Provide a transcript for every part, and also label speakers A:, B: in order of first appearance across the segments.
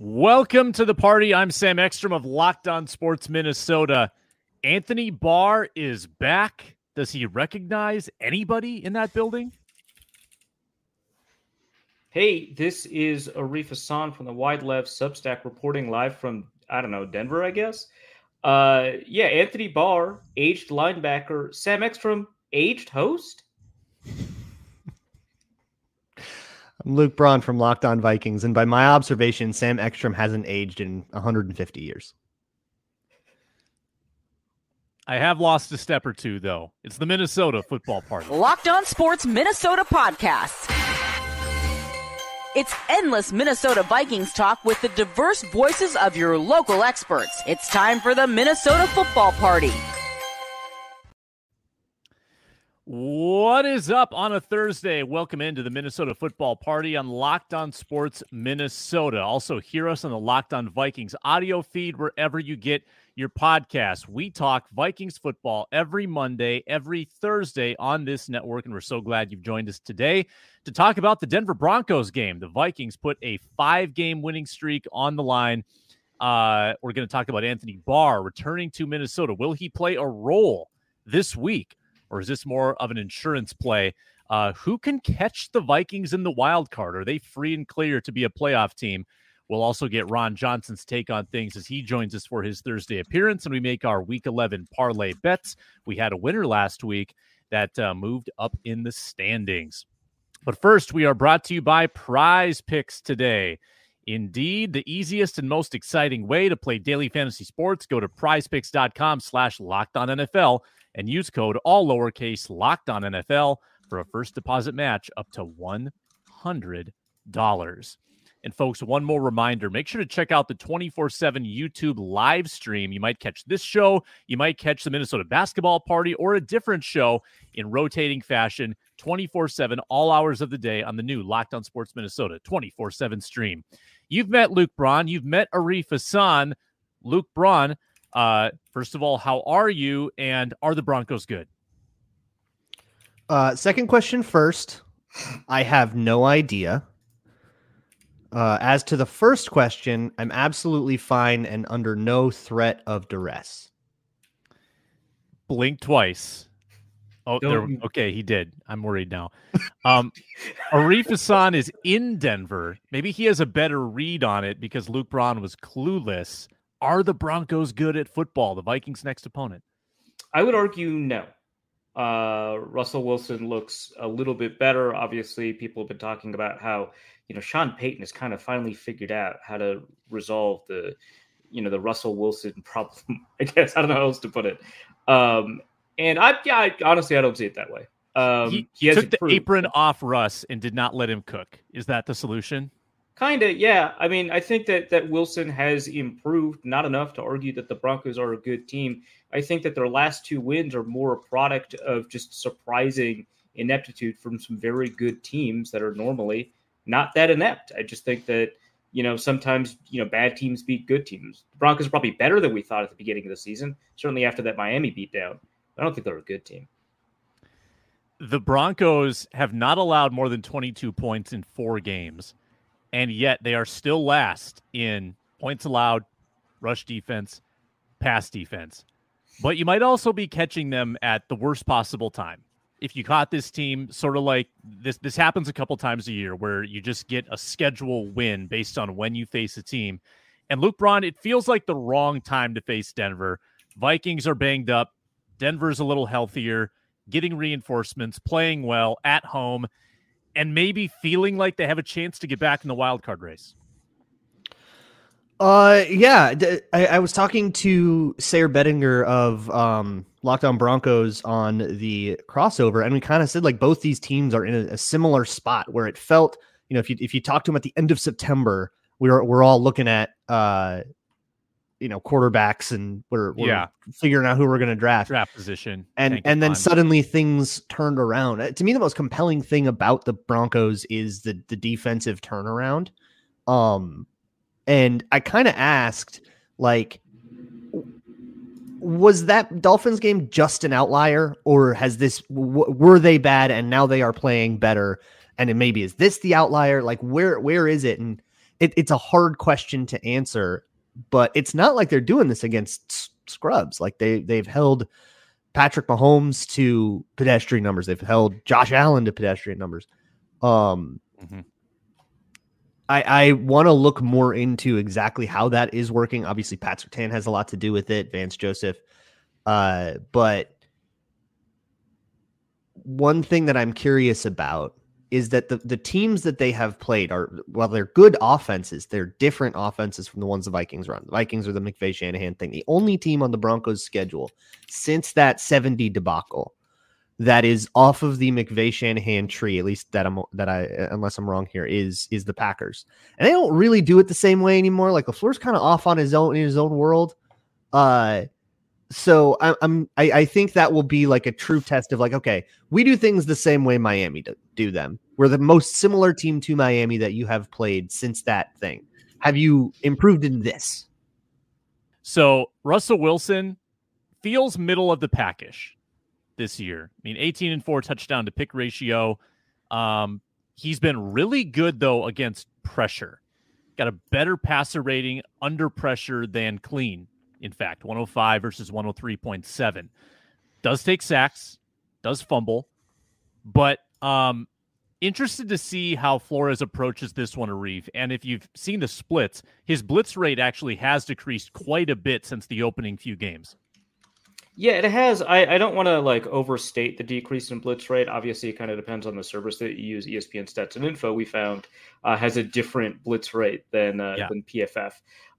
A: Welcome to the party. I'm Sam Ekstrom of Locked On Sports Minnesota. Anthony Barr is back. Does he recognize anybody in that building?
B: Hey, this is Arif Hasan from the Wide Left Substack reporting live from, I don't know, Denver, I guess. Uh, yeah, Anthony Barr, aged linebacker. Sam Ekstrom, aged host.
C: I'm Luke Braun from Locked On Vikings, and by my observation, Sam Ekstrom hasn't aged in 150 years.
A: I have lost a step or two, though. It's the Minnesota football party.
D: Locked On Sports Minnesota podcast. It's endless Minnesota Vikings talk with the diverse voices of your local experts. It's time for the Minnesota football party.
A: What is up on a Thursday? Welcome into the Minnesota Football Party on Locked On Sports Minnesota. Also, hear us on the Locked On Vikings audio feed wherever you get your podcast. We talk Vikings football every Monday, every Thursday on this network, and we're so glad you've joined us today to talk about the Denver Broncos game. The Vikings put a five game winning streak on the line. Uh, we're going to talk about Anthony Barr returning to Minnesota. Will he play a role this week? Or is this more of an insurance play? Uh, who can catch the Vikings in the wild card? Are they free and clear to be a playoff team? We'll also get Ron Johnson's take on things as he joins us for his Thursday appearance, and we make our Week 11 parlay bets. We had a winner last week that uh, moved up in the standings. But first, we are brought to you by Prize Picks today. Indeed, the easiest and most exciting way to play daily fantasy sports. Go to prizepicks.com slash locked on NFL and use code all lowercase locked on NFL for a first deposit match up to $100. And folks, one more reminder make sure to check out the 24 7 YouTube live stream. You might catch this show, you might catch the Minnesota basketball party, or a different show in rotating fashion 24 7, all hours of the day on the new Locked On Sports Minnesota 24 7 stream. You've met Luke Braun, you've met Arif Hasan. Luke Braun, uh, first of all, how are you? And are the Broncos good?
C: Uh, second question first. I have no idea. Uh, as to the first question, I'm absolutely fine and under no threat of duress.
A: Blink twice. Oh, there, okay, he did. I'm worried now. Um, Arif Hasan is in Denver. Maybe he has a better read on it because Luke Braun was clueless. Are the Broncos good at football? The Vikings' next opponent.
B: I would argue no. Uh, Russell Wilson looks a little bit better. Obviously, people have been talking about how you know Sean Payton has kind of finally figured out how to resolve the you know the Russell Wilson problem. I guess I don't know how else to put it. Um, and I, yeah, I, honestly, I don't see it that way. Um,
A: he, he took the apron off Russ and did not let him cook. Is that the solution?
B: Kind of, yeah. I mean, I think that that Wilson has improved, not enough to argue that the Broncos are a good team. I think that their last two wins are more a product of just surprising ineptitude from some very good teams that are normally not that inept. I just think that you know sometimes you know bad teams beat good teams. The Broncos are probably better than we thought at the beginning of the season. Certainly after that Miami beatdown, I don't think they're a good team.
A: The Broncos have not allowed more than 22 points in four games and yet they are still last in points allowed, rush defense, pass defense. But you might also be catching them at the worst possible time. If you caught this team sort of like this this happens a couple times a year where you just get a schedule win based on when you face a team. And Luke Braun, it feels like the wrong time to face Denver. Vikings are banged up. Denver's a little healthier, getting reinforcements, playing well at home and maybe feeling like they have a chance to get back in the wild card race?
C: Uh, yeah, I, I was talking to Sayre Bedinger of um, Locked On Broncos on the crossover, and we kind of said like both these teams are in a, a, similar spot where it felt, you know, if you if you talk to them at the end of September, we we're we're all looking at uh you know quarterbacks and we're, we're yeah. figuring out who we're going to draft.
A: Draft position
C: and and then suddenly things turned around. Uh, to me the most compelling thing about the broncos is the the defensive turnaround. Um and i kind of asked like was that dolphins game just an outlier or has this w- were they bad and now they are playing better? And it maybe is this the outlier? Like where where is it? And it, it's a hard question to answer, but it's not like they're doing this against scrubs. Like they they've held Patrick Mahomes to pedestrian numbers. They've held Josh Allen to pedestrian numbers. Um, mm-hmm. I, I want to look more into exactly how that is working. Obviously, Pat Surtain has a lot to do with it, Vance Joseph. Uh, but one thing that I'm curious about is that the, the teams that they have played are while they're good offenses, they're different offenses from the ones the Vikings run. The Vikings are the McVay Shanahan thing. The only team on the Broncos schedule since that 70 debacle that is off of the McVay Shanahan tree, at least that I'm that I unless I'm wrong here, is is the Packers. And they don't really do it the same way anymore. Like LaFleur's kind of off on his own in his own world. Uh so I, I'm I, I, think that will be like a true test of like okay we do things the same way Miami do, do them. We're the most similar team to Miami that you have played since that thing. Have you improved in this?
A: So Russell Wilson feels middle of the packish this year. I mean, 18 and four touchdown to pick ratio. Um, he's been really good though against pressure. Got a better passer rating under pressure than clean in fact, 105 versus 103.7. Does take sacks, does fumble, but um, interested to see how Flores approaches this one, Arif. And if you've seen the splits, his blitz rate actually has decreased quite a bit since the opening few games.
B: Yeah, it has. I, I don't want to like overstate the decrease in blitz rate. Obviously, it kind of depends on the service that you use. ESPN Stats and Info we found uh, has a different blitz rate than uh, yeah. than PFF.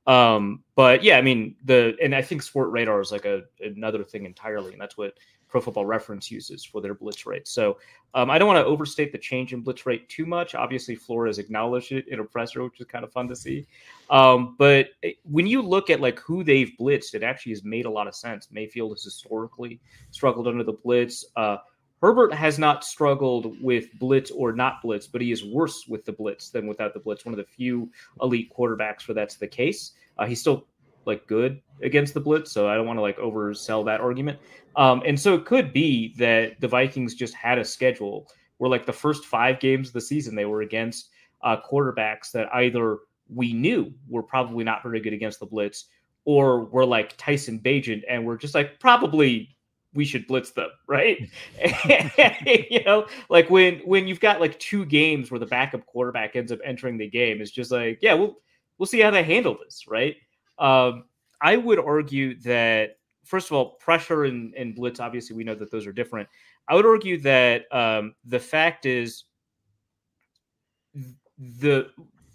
B: Um, but yeah, I mean the and I think Sport Radar is like a another thing entirely, and that's what Pro Football Reference uses for their blitz rate. So um, I don't want to overstate the change in blitz rate too much. Obviously, Flores acknowledged it in a presser, which is kind of fun to see. Um, but when you look at like who they've blitzed, it actually has made a lot of sense. Mayfield has historically struggled under the blitz. Uh, Herbert has not struggled with blitz or not blitz, but he is worse with the blitz than without the blitz. One of the few elite quarterbacks where that's the case. Uh, he's still like good against the blitz, so I don't want to like oversell that argument. Um, and so it could be that the Vikings just had a schedule where like the first five games of the season they were against uh, quarterbacks that either we knew were probably not very good against the blitz, or were like Tyson Bagent and we're just like probably we should blitz them, right? you know, like when when you've got like two games where the backup quarterback ends up entering the game, it's just like, yeah, we'll we'll see how they handle this, right? Um, I would argue that first of all, pressure and, and blitz, obviously, we know that those are different. I would argue that um, the fact is the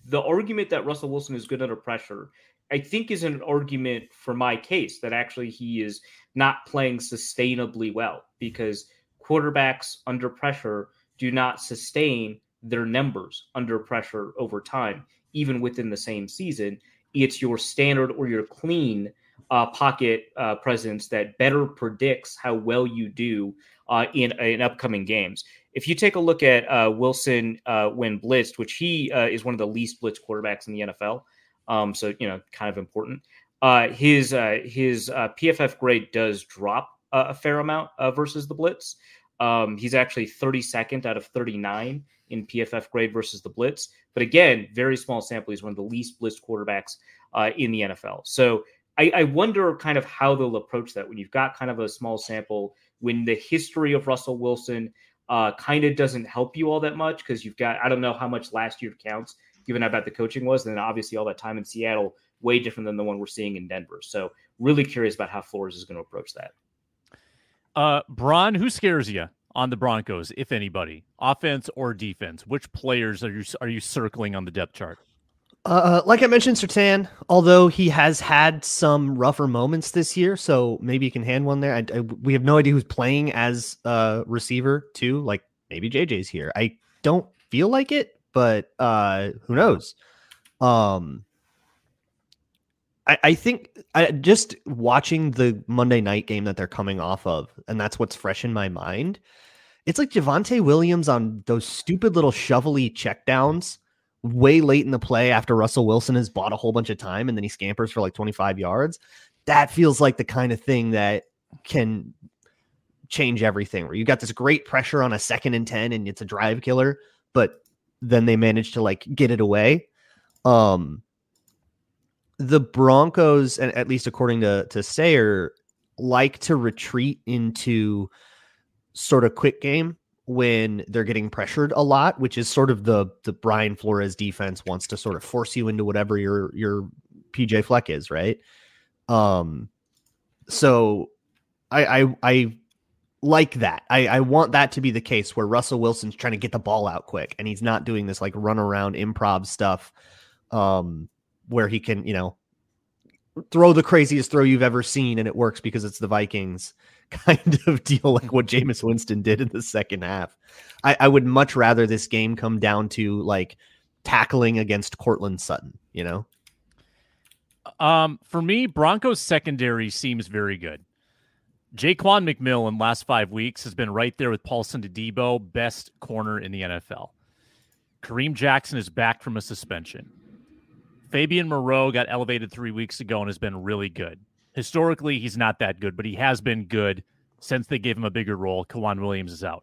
B: the argument that Russell Wilson is good under pressure, I think, is an argument for my case that actually he is not playing sustainably well because quarterbacks under pressure do not sustain their numbers under pressure over time, even within the same season. It's your standard or your clean uh, pocket uh, presence that better predicts how well you do uh, in in upcoming games. If you take a look at uh, Wilson uh, when blitzed, which he uh, is one of the least blitzed quarterbacks in the NFL, um, so you know, kind of important. Uh, his uh, his uh, PFF grade does drop a fair amount uh, versus the blitz. Um, he's actually 32nd out of 39 in PFF grade versus the blitz. But again, very small sample. He's one of the least blitzed quarterbacks uh, in the NFL. So I, I, wonder kind of how they'll approach that when you've got kind of a small sample, when the history of Russell Wilson uh, kind of doesn't help you all that much because you've got, I don't know how much last year counts given how bad the coaching was. And then obviously all that time in Seattle way different than the one we're seeing in Denver. So really curious about how Flores is going to approach that.
A: Uh, Braun, who scares you on the Broncos, if anybody, offense or defense? Which players are you are you circling on the depth chart?
C: Uh, like I mentioned, Surtain, although he has had some rougher moments this year, so maybe you can hand one there. I, I, we have no idea who's playing as a receiver too. Like maybe JJ's here. I don't feel like it, but uh, who knows? Um, I, I think I, just watching the Monday night game that they're coming off of, and that's what's fresh in my mind. It's like Javonte Williams on those stupid little shovelly checkdowns way late in the play after Russell Wilson has bought a whole bunch of time and then he scampers for like 25 yards. That feels like the kind of thing that can change everything where you got this great pressure on a second and 10 and it's a drive killer, but then they manage to like get it away. Um, the Broncos, and at least according to to Sayre, like to retreat into sort of quick game when they're getting pressured a lot, which is sort of the the Brian Flores defense wants to sort of force you into whatever your your PJ Fleck is, right? Um, so I I I like that. I I want that to be the case where Russell Wilson's trying to get the ball out quick and he's not doing this like run around improv stuff, um, where he can you know throw the craziest throw you've ever seen and it works because it's the Vikings kind of deal like what Jameis Winston did in the second half. I, I would much rather this game come down to like tackling against Courtland Sutton, you know?
A: Um, for me, Broncos secondary seems very good. Ja'Quan McMillian last five weeks has been right there with Paulson Adebo, best corner in the NFL. Kareem Jackson is back from a suspension. Fabian Moreau got elevated three weeks ago and has been really good. Historically, he's not that good, but he has been good since they gave him a bigger role. K'Waun Williams is out.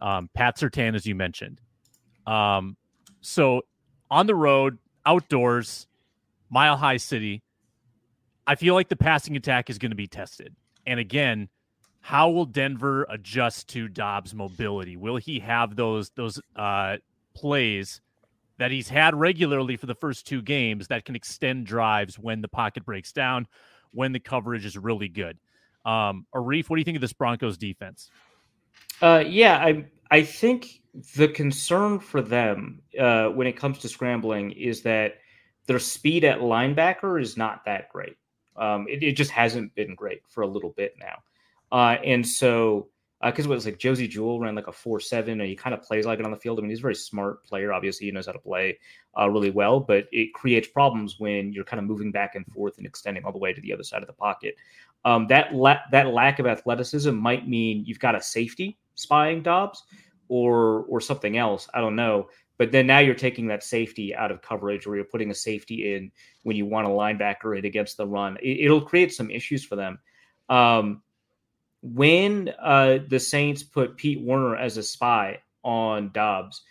A: Um, Pat Surtain, as you mentioned. Um, so on the road, outdoors, mile high city, I feel like the passing attack is going to be tested. And again, how will Denver adjust to Dobbs' mobility? Will he have those those uh, plays that he's had regularly for the first two games that can extend drives when the pocket breaks down? when the coverage is really good. Um, Arif, what do you think of this Broncos defense?
B: Uh, yeah, I I think the concern for them uh, when it comes to scrambling is that their speed at linebacker is not that great. Um, it, it, just hasn't been great for a little bit now, uh, and so because uh, it was like Josey Jewell ran like a four seven, and he kind of plays like it on the field. I mean, he's a very smart player. Obviously, he knows how to play uh, really well, but it creates problems when you're kind of moving back and forth and extending all the way to the other side of the pocket. Um, that la- that lack of athleticism might mean you've got a safety spying Dobbs or or something else. I don't know. But then now you're taking that safety out of coverage, or you're putting a safety in when you want a linebacker it against the run. It, will create some issues for them. Um, when uh, the Saints put Pete Werner as a spy on Dobbs,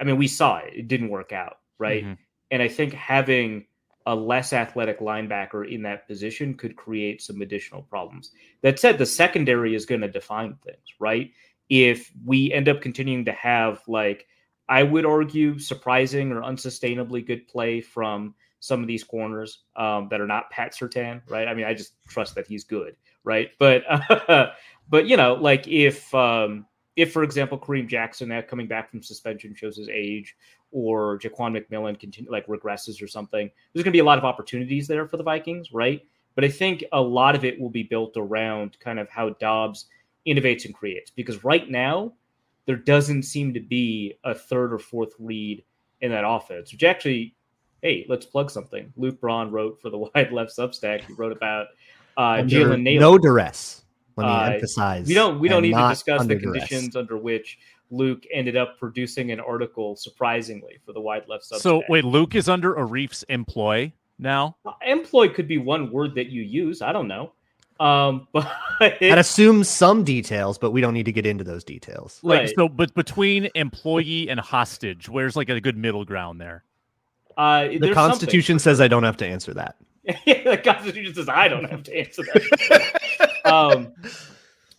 B: I mean, we saw it. It didn't work out, right? Mm-hmm. And I think having a less athletic linebacker in that position could create some additional problems. That said, the secondary is going to define things, right? If we end up continuing to have, like, I would argue, surprising or unsustainably good play from some of these corners um, that are not Pat Surtain, right? I mean, I just trust that he's good right? But uh, but you know, like if um, if for example Kareem Jackson now coming back from suspension shows his age, or Ja'Quan McMillian continue like regresses or something, there's going to be a lot of opportunities there for the Vikings, right? But I think a lot of it will be built around kind of how Dobbs innovates and creates because right now there doesn't seem to be a third or fourth read in that offense, which actually hey, let's plug something. Luke Braun wrote for the Wide Left Substack. He wrote about uh, Jalen Nailor.
C: No duress. Let me uh, emphasize.
B: We don't. We don't need to discuss the conditions duress. under which Luke ended up producing an article, surprisingly, for the Wide Left Substack.
A: So wait, Luke is under Arif's employ now.
B: Uh, employ could be one word that you use. I don't know. Um, but
C: that assumes some details, but we don't need to get into those details.
A: Like right. so, but between employee and hostage, where's like a good middle ground there?
B: Uh,
C: the Constitution says I don't have to answer that.
B: the Constitution says I don't have to answer that. um,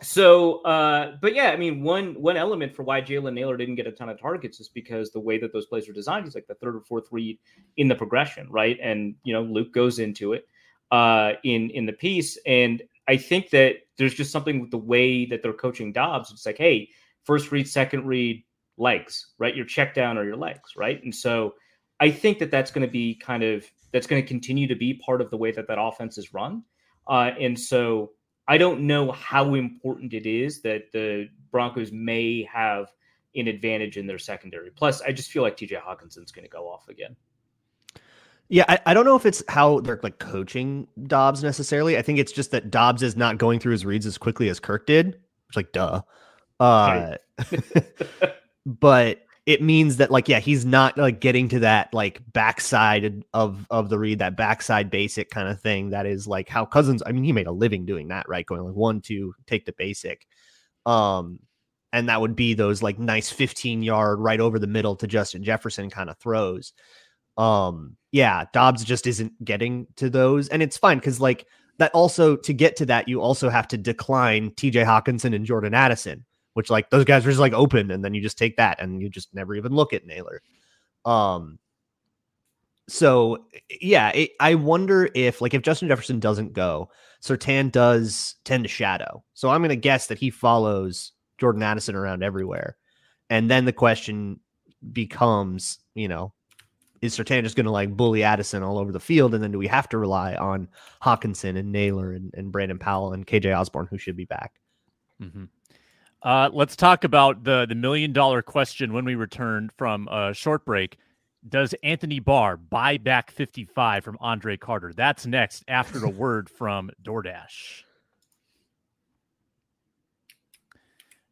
B: so, uh, but yeah, I mean, one one element for why Jalen Nailor didn't get a ton of targets is because the way that those plays are designed, he's like the third or fourth read in the progression, right? And you know, Luke goes into it uh, in in the piece, and I think that there's just something with the way that they're coaching Dobbs. It's like, hey, first read, second read, legs, right? Your check down or your legs, right? And so I think that that's going to be kind of that's going to continue to be part of the way that that offense is run. Uh, and so I don't know how important it is that the Broncos may have an advantage in their secondary. Plus, I just feel like TJ Hockenson's going to go off again.
C: Yeah, I, I, don't know if it's how they're like coaching Dobbs necessarily. I think it's just that Dobbs is not going through his reads as quickly as Kirk did. It's like duh. Uh, but it means that like yeah he's not like getting to that like backside of of the read that backside basic kind of thing that is like how cousins i mean he made a living doing that right? Going like one two take the basic. Um and that would be those like nice 15 yard right over the middle to justin jefferson kind of throws. Um yeah, Dobbs just isn't getting to those. And it's fine because, like, that also to get to that, you also have to decline TJ Hockenson and Jordan Addison, which, like, those guys are just like open. And then you just take that and you just never even look at Nailor. Um, so yeah, it, I wonder if like if Justin Jefferson doesn't go, Surtain does tend to shadow. So I'm going to guess that he follows Jordan Addison around everywhere. And then the question becomes, you know, is Surtain just going to like bully Addison all over the field? And then do we have to rely on Hockenson and Nailor and, and Brandon Powell and KJ Osborn, who should be back?
A: Mm-hmm. Uh, let's talk about the the million dollar question when we return from a short break. Does Anthony Barr buy back 55 from Andre Carter? That's next after a word from DoorDash.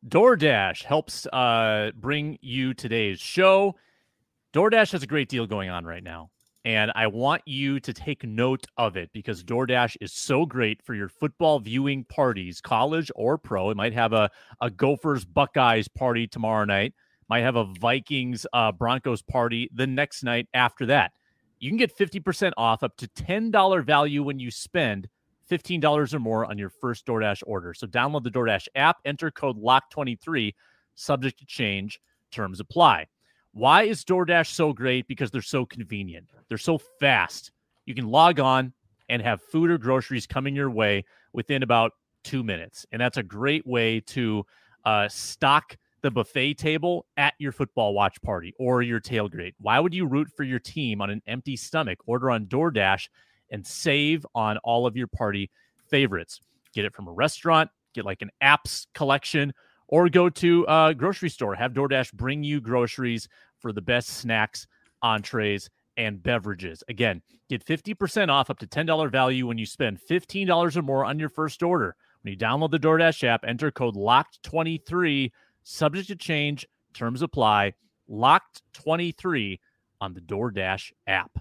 A: DoorDash helps uh, bring you today's show. DoorDash has a great deal going on right now. And I want you to take note of it because DoorDash is so great for your football viewing parties, college or pro. It might have a, a Gophers Buckeyes party tomorrow night might have a Vikings uh, Broncos party the next night after that. You can get 50% off up to $10 value when you spend $15 or more on your first DoorDash order. So download the DoorDash app, enter code LOCK23, subject to change, terms apply. Why is DoorDash so great? Because they're so convenient. They're so fast. You can log on and have food or groceries coming your way within about two minutes. And that's a great way to uh, stock the buffet table at your football watch party or your tailgate? Why would you root for your team on an empty stomach? Order on DoorDash and save on all of your party favorites. Get it from a restaurant, get like an apps collection, or go to a grocery store. Have DoorDash bring you groceries for the best snacks, entrees, and beverages. Again, get 50% off up to $10 value when you spend $15 or more on your first order. When you download the DoorDash app, enter code LOCKED23 subject to change, terms apply. Locked 23 on the DoorDash app.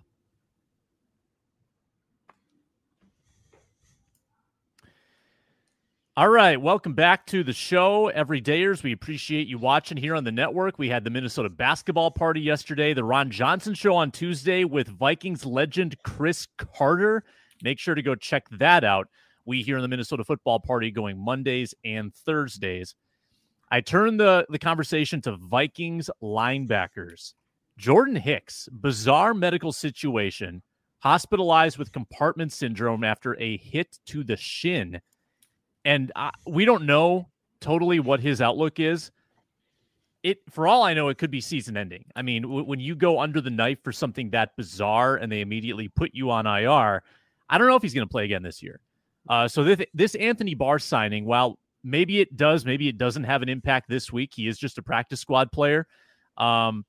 A: All right, welcome back to the show, everydayers. We appreciate you watching here on the network. We had the Minnesota basketball party yesterday, the Ron Johnson show on Tuesday with Vikings legend Cris Carter. Make sure to go check that out. We here in the Minnesota football party going Mondays and Thursdays. I turn the, the conversation to Vikings linebackers. Jordan Hicks, bizarre medical situation, hospitalized with compartment syndrome after a hit to the shin. And I, we don't know totally what his outlook is. It, for all I know, it could be season ending. I mean, w- when you go under the knife for something that bizarre and they immediately put you on IR, I don't know if he's going to play again this year. Uh, so this, this Anthony Barr signing, while maybe it does, maybe it doesn't have an impact this week. He is just a practice squad player. Um,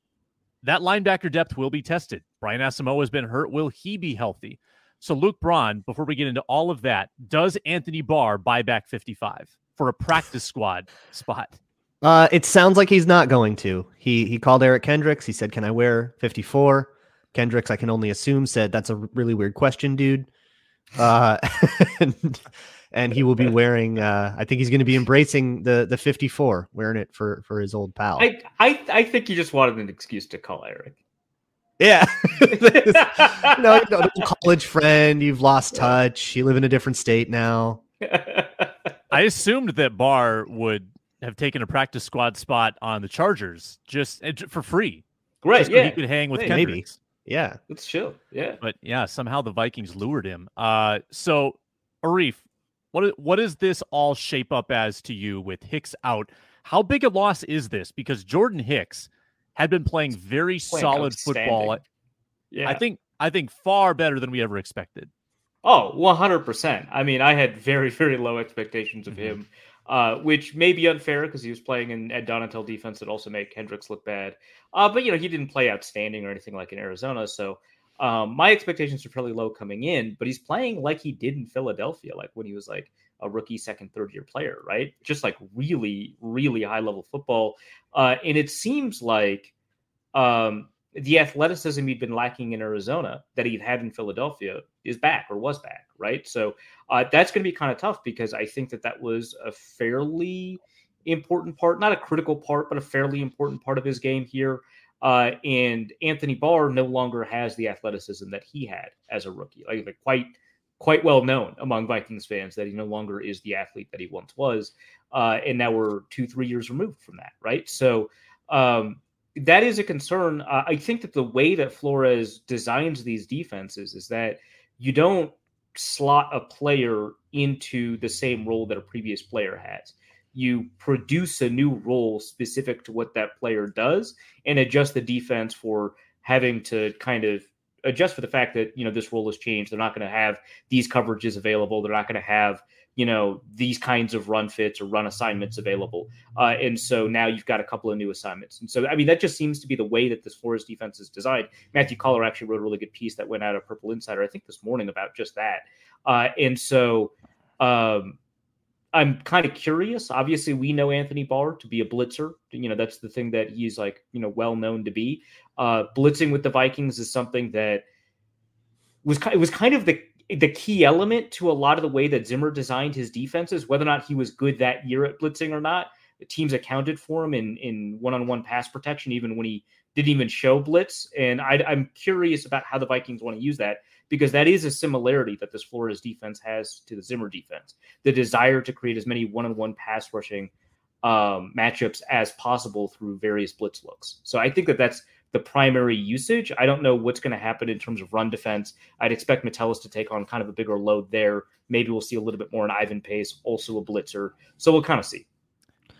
A: that linebacker depth will be tested. Brian Asamoah has been hurt. Will he be healthy? So, Luke Braun, before we get into all of that, does Anthony Barr buy back 55 for a practice squad spot?
C: Uh, it sounds like he's not going to. He he called Eric Kendricks. He said, "Can I wear 54?" Kendricks, I can only assume, said, "That's a really weird question, dude." Uh, and, and he will be wearing. Uh, I think he's going to be embracing the the 54, wearing it for for his old pal.
B: I I, I think he just wanted an excuse to call Eric.
C: Yeah, no, you know, college friend. You've lost touch. You live in a different state now.
A: I assumed that Barr would have taken a practice squad spot on the Chargers just eh, for free.
B: Great, yeah.
A: he could hang with
C: Hey,
A: Kendricks.
C: maybe. Yeah,
B: Let's chill. Yeah.
A: But yeah, somehow the Vikings lured him. Uh, so Arif, what what does this all shape up as to you with Hicks out? How big a loss is this? Because Jordan Hicks had been playing very
B: Playing
A: solid football.
B: Yeah.
A: I think I think far better than we ever expected.
B: Oh, 100%. I mean, I had very, very low expectations of
A: Mhm.
B: him, uh, which may be unfair because he was playing in Ed Donatell defense that also made Kendricks look bad. Uh, but, you know, he didn't play outstanding or anything like in Arizona. So um, my expectations are fairly low coming in, but he's playing like he did in Philadelphia, like when he was like a rookie, second, third year player, right? Just like really, really high level football. Uh, and it seems like um, the athleticism he'd been lacking in Arizona that he'd had in Philadelphia is back or was back, right? So uh, that's going to be kind of tough because I think that that was a fairly important part, not a critical part, but a fairly important part of his game here. Uh, and Anthony Barr no longer has the athleticism that he had as a rookie. Like, like quite quite well known among Vikings fans that he no longer is the athlete that he once was. Uh, and now we're two, three years removed from that, right? So um, that is a concern. Uh, I think that the way that Flores designs these defenses is that you don't slot a player into the same role that a previous player has. You produce a new role specific to what that player does and adjust the defense for having to kind of adjust for the fact that, you know, this role has changed. They're not going to have these coverages available. They're not going to have you know these kinds of run fits or run assignments available uh, and so now you've got a couple of new assignments and so i mean that just seems to be the way that this Flores defense is designed matthew coller actually wrote a really good piece that went out of purple insider i think this morning about just that uh, and so um, i'm kind of curious. Obviously we know anthony barr to be a blitzer. You know that's the thing that he's like you know well known to be. Uh, blitzing with the vikings is something that was it was kind of the the key element to a lot of the way that Zimmer designed his defenses, whether or not he was good that year at blitzing or not, the teams accounted for him in in one on one pass protection, even when he didn't even show blitz. And I, am curious about how the Vikings want to use that because that is a similarity that this Flores defense has to the Zimmer defense the desire to create as many one on one pass rushing um, matchups as possible through various blitz looks. So I think that that's the primary usage. I don't know what's going to happen in terms of run defense. I'd expect Metellus to take on kind of a bigger load there. Maybe we'll see a little bit more in Ivan Pace, also a blitzer. So we'll kind of see.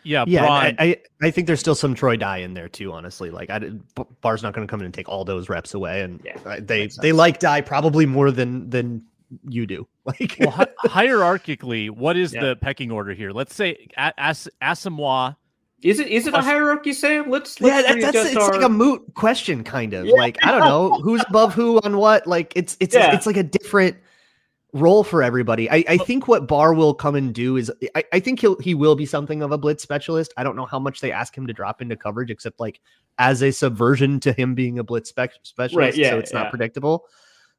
A: Yeah,
C: yeah. I, I, I think there's still some Troy Dye in there too. Honestly, like I Barr's not going to come in and take all those reps away, and yeah, they they like Dye probably more than than you do. Like
A: well, hi- hierarchically, what is yeah. the pecking order here? Let's say As- Asamoah
B: is it is it a hierarchy, Sam? Let's,
C: let's yeah, that, that's it's our... like a moot question, kind of. Yeah. Like I don't know who's above who on what. Like it's it's yeah. it's like a different role for everybody. I, I think what Barr will come and do is I, I think he'll he will be something of a blitz specialist. I don't know how much they ask him to drop into coverage, except like as a subversion to him being a blitz spec- specialist. Right, yeah, so it's not predictable.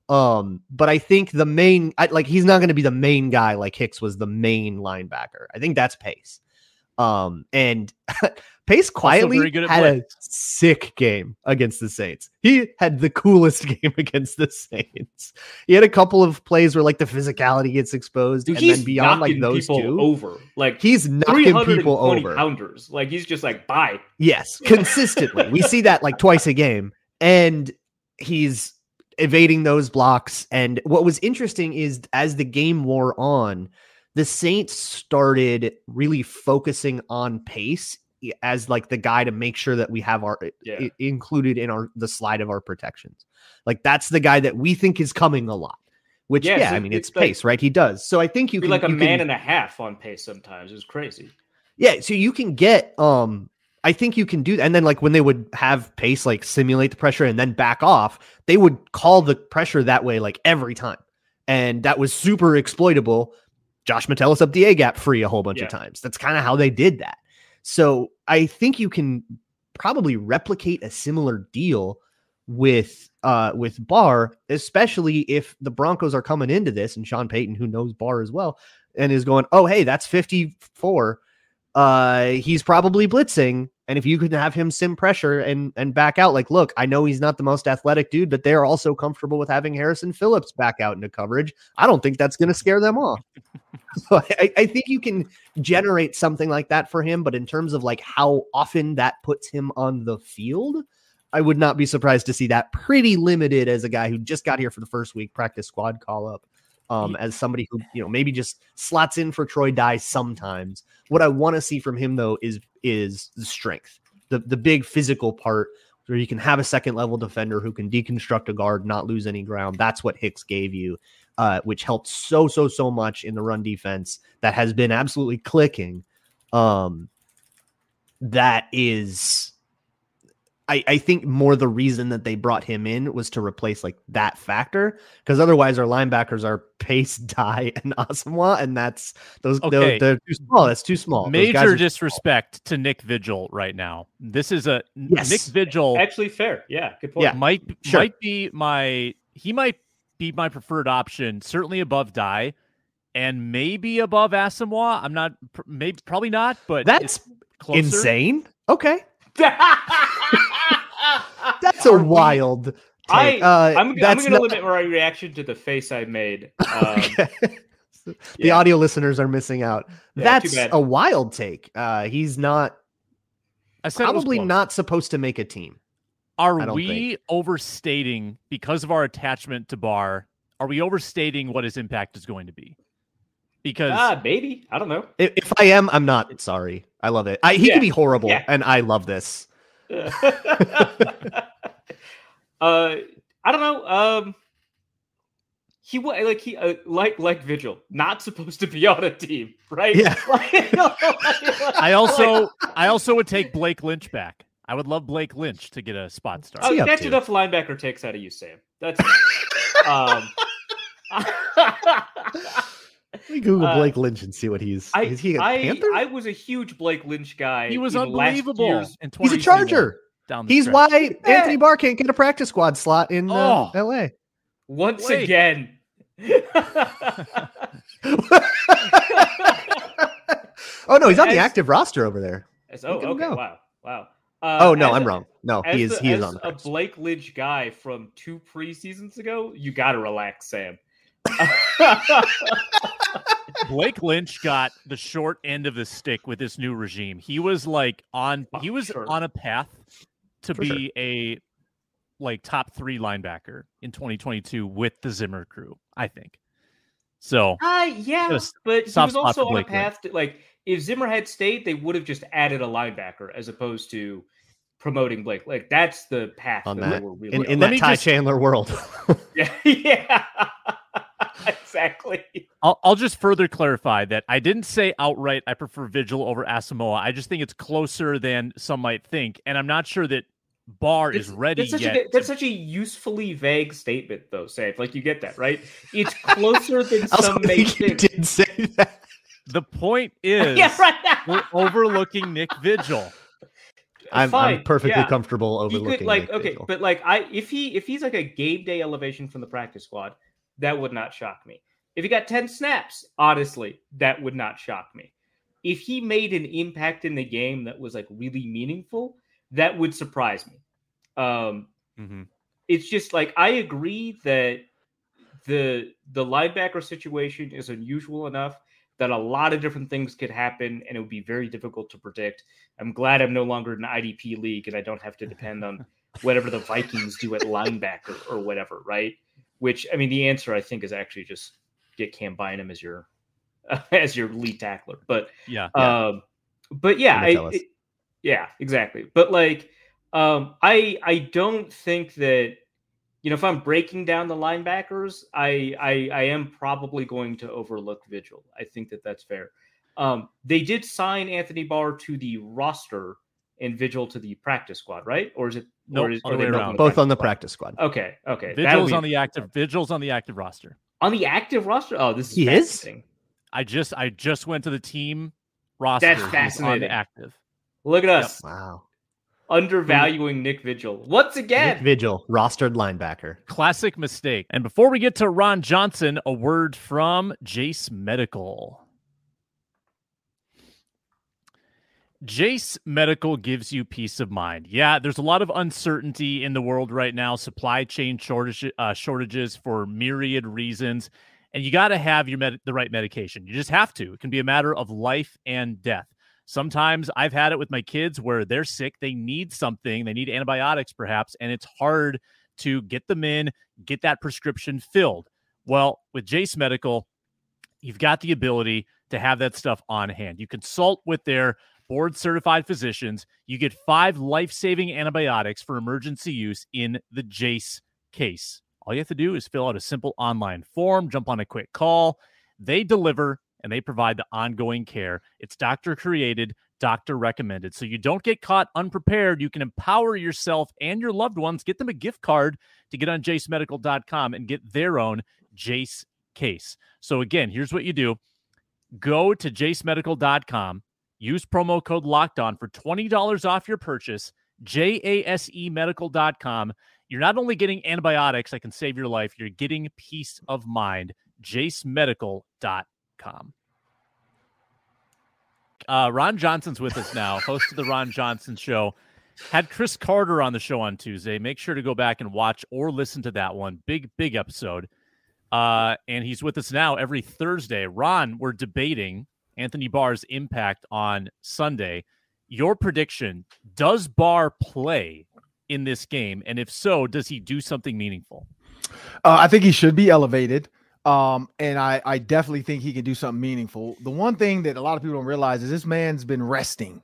C: Um, but I think the main I, like he's not going to be the main guy like Hicks was the main linebacker. I think that's pace. Um, and Pace quietly had play. a sick game against the Saints. He had the coolest game against the Saints. He had a couple of plays where like the physicality gets exposed,
B: Dude,
C: and then beyond like those two
B: over, like
C: he's knocking people over,
B: pounders. Like he's just like bye.
C: Yes, consistently. we see that like twice a game, and he's evading those blocks. And what was interesting is as the game wore on the Saints started really focusing on pace as like the guy to make sure that we have our yeah. I- included in our the slide of our protections. Like that's the guy that we think is coming a lot. Which yeah, yeah so I mean it's, it's pace, like, right? He does. So I think you
B: can
C: like
B: a man
C: can,
B: and a half on pace sometimes. It's crazy.
C: Yeah, so you can get um I think you can do that. And then like when they would have pace like simulate the pressure and then back off, they would call the pressure that way like every time. And that was super exploitable Josh Metellus up the A gap free a whole bunch yeah. of times. That's kind of how they did that. So I think you can probably replicate a similar deal with uh with Barr, especially if the Broncos are coming into this and Sean Payton, who knows Barr as well, and is going, oh hey, that's 54. Uh he's probably blitzing. And if you could have him sim pressure and and back out, like, look, I know he's not the most athletic dude, but they're also comfortable with having Harrison Phillips back out into coverage. I don't think that's going to scare them off. so I, I think you can generate something like that for him, but in terms of like how often that puts him on the field, I would not be surprised to see that pretty limited as a guy who just got here for the first week practice squad call up um, as somebody who you know maybe just slots in for Troy Dye sometimes. What I want to see from him though is is the strength, the the big physical part where you can have a second level defender who can deconstruct a guard, not lose any ground. That's what Hicks gave you, uh, which helped so so so much in the run defense that has been absolutely clicking. Um, that is I, I think more the reason that they brought him in was to replace like that factor because otherwise our linebackers are Pace, Dye, and Asamoah, and that's those okay. they're, they're, too small. That's too small.
A: Major disrespect to Nick Vigil right now. This is a yes. Nick Vigil.
B: Actually, fair. Yeah, good point.
A: Yeah, might sure. might be my he might be my preferred option. Certainly above Dye, and maybe above Asamoah. I'm not maybe probably not, but
C: that's insane. Okay. That's a wild.
B: I,
C: take. Uh,
B: I'm, I'm going to
C: not-
B: limit my reaction to the face I made. Um,
C: Okay. the
B: yeah.
C: audio listeners are missing out.
B: Yeah,
C: That's a wild take. Uh, he's not
A: I said
C: probably not supposed to make a team.
A: Are
C: I don't
A: we overstating because of our attachment to Barr? Are we overstating what his impact is going to be? Because
B: ah, maybe. I don't know.
C: If, if I am, I'm not sorry. I love it. I, he
B: Yeah,
C: can be horrible,
B: yeah.
C: and I love this.
B: uh, I don't know. Um, he wa- like he uh, like like Vigil, not supposed to be on a team, right?
C: Yeah.
A: I also I also would take Blake Lynch back. I would love Blake Lynch to get a spot start.
B: Oh,
C: he up
B: that's
C: to?
B: enough linebacker takes out of you, Sam. That's um.
C: Let me Google
B: Uh,
C: Blake Lynch and see what he's.
B: I,
C: is he a
B: I,
C: Panther?
B: I was a huge Blake Lynch guy.
A: he was
B: in last
A: unbelievable
B: year's-
A: in
C: he's a Charger.
A: Down the
C: He's
A: stretch.
C: why Anthony Barr can't get a practice squad slot in uh,
A: Oh.
C: L.A.
B: Once
A: Wait.
B: again.
C: oh no, he's on the active roster over there.
B: As- oh,
C: Look at him
B: okay.
C: go.
B: Wow. Wow. Uh,
C: oh no, I'm
B: a-
C: wrong. No, he is.
B: the-
C: he is
B: as
C: on the
B: a. Blake Lynch guy from two preseasons ago. You got to relax, Sam.
A: Blake Lynch got the short end of the stick with this new regime. He was like on
B: Oh,
A: he was
B: sure.
A: on a path to
C: For
A: be a like top 3 linebacker in 2022 with the Zimmer crew, I think. So,
B: Uh, yeah,
A: Got
B: but he was also on a path to like if Zimmer had stayed, they would have just added a linebacker as opposed to promoting Blake. Like that's the path
C: On
B: that,
C: that-
B: we're really
C: in, in that Ty
A: just-
C: Chandler world.
B: yeah, yeah. exactly.
A: I'll, I'll just further clarify that I didn't say outright I prefer Vigil over Asamoah. I just think it's closer than some might think, and I'm not sure that Barr is ready
B: That's such,
A: yet.
B: a, that's
A: to-
B: such a usefully vague statement, though. Sam. Like you get that, right? It's closer than
C: I
B: some may
C: hoping you did say that.
A: the point is
B: yeah, right.
A: we're overlooking Nick Vigil.
C: I'm, I'm perfectly
B: yeah.
C: comfortable
B: He
C: overlooking.
B: could like
C: Nick
B: okay,
C: Vigil.
B: but like I if he if he's like a game day elevation from the practice squad, that would not shock me. If he got 10 snaps, honestly, that would not shock me. If he made an impact in the game that was like really meaningful, that would surprise me. Um it's just like I agree that the the linebacker situation is unusual enough that a lot of different things could happen and it would be very difficult to predict. I'm glad I'm no longer in an IDP league and I don't have to depend on whatever the Vikings do at linebacker or whatever, right? Which I mean, the answer I think is actually just get Cam Bynum as your as your lead tackler. But
A: Yeah.
C: Yeah.
B: um, but yeah, I, it- yeah, exactly. But like, um, I I don't think that you know if I'm breaking down the linebackers, I I, I am probably going to overlook Vigil. I think that that's fair. Um, they did sign Anthony Barr to the roster and Vigil to the practice squad, right? Or is it?
A: Nope,
B: or is,
A: other
B: are they
A: way
B: both
A: around.
C: both on the practice squad.
B: Okay, okay. That
A: Vigil's
B: would
A: on the active Vigil's on the active roster.
B: on the active roster. Oh, this is
C: He is?
A: I just I just went to the team roster.
B: That's
A: He's on
B: fascinating.
A: active.
B: Look at us
C: Wow.
B: undervaluing Nick Vigil once again.
C: Nick Vigil, rostered linebacker.
A: Classic mistake. And before we get to Ron Johnson, a word from Jace Medical. Jace Medical gives you peace of mind. Yeah, there's a lot of uncertainty in the world right now, supply chain shortage, uh, shortages for myriad reasons, and you got to have your med- the right medication. You just have to. It can be a matter of life and death. Sometimes I've had it with my kids where they're sick, they need something, they need antibiotics perhaps, and it's hard to get them in, get that prescription filled. Well, with Jace Medical, you've got the ability to have that stuff on hand. You consult with their board certified physicians. You get five life saving antibiotics for emergency use in the Jace case. All you have to do is fill out a simple online form, jump on a quick call. They deliver and they provide the ongoing care. It's doctor created, doctor recommended. So you don't get caught unprepared. You can empower yourself and your loved ones. Get them a gift card to get on jacemedical.com and get their own Jace case. So again, here's what you do go to jacemedical.com, use promo code locked on for $20 off your purchase, J-A-S-E medical.com. You're not only getting antibiotics that can save your life, you're getting peace of mind. jacemedical.com. Uh, Ron Johnson's with us now, host of the Ron Johnson Show. Had Cris Carter on the show on Tuesday. Make sure to go back and watch or listen to that one. Big, big episode. Uh, and he's with us now every Thursday. Ron, we're debating Anthony Barr's impact on Sunday. Your prediction does Barr play in this game? And if so, does he do something meaningful?
E: Uh, I think he should be elevated. Um, and I, I definitely think he can do something meaningful. The one thing that a lot of people don't realize is this man's been resting.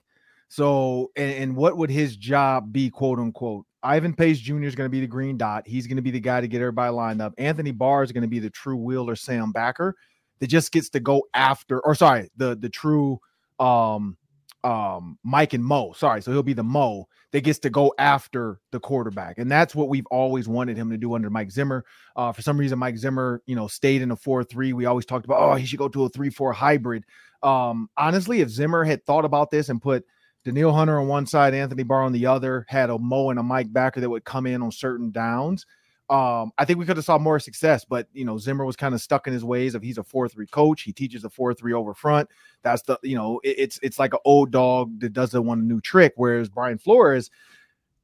E: So, and, and what would his job be, quote unquote? Ivan Pace Jr. is going to be the green dot. He's going to be the guy to get everybody lined up. Anthony Barr is going to be the true Wheeler Sam backer that just gets to go after, or sorry, the the true um um Mike and Mo. Sorry, so he'll be the Mo that gets to go after the quarterback, and that's what we've always wanted him to do under Mike Zimmer. Uh, for some reason, Mike Zimmer, you know, stayed in a four three. We always talked about, oh, he should go to a three four hybrid. Um, honestly, if Zimmer had thought about this and put Danielle Hunter on one side, Anthony Barr on the other, had a Mo and a Mike backer that would come in on certain downs. Um, I think we could have saw more success, but you know, Zimmer was kind of stuck in his ways of he's a 4-3 coach. He teaches a 4-3 over front. That's the you know, it, it's it's like an old dog that doesn't want a new trick. Whereas Brian Flores,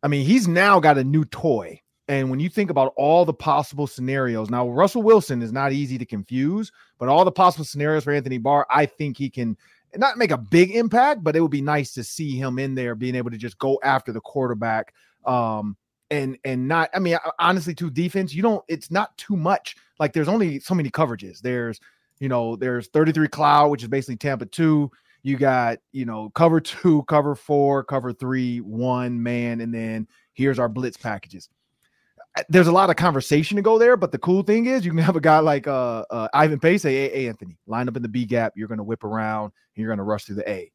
E: I mean, he's now got a new toy. And when you think about all the possible scenarios, now Russell Wilson is not easy to confuse, but all the possible scenarios for Anthony Barr, I think he can not make a big impact, but it would be nice to see him in there being able to just go after the quarterback. Um, and and not, I mean, honestly, to defense, you don't, it's not too much. Like there's only so many coverages. There's, you know, there's 33 cloud, which is basically Tampa two. You got, you know, cover two, cover four, cover three, one man, and then here's our blitz packages there's a lot of conversation to go there, but the cool thing is you can have a guy like uh, uh Ivan Pace say, hey, hey, Anthony, line up in the B gap. You're going to whip around and you're going to rush through the A.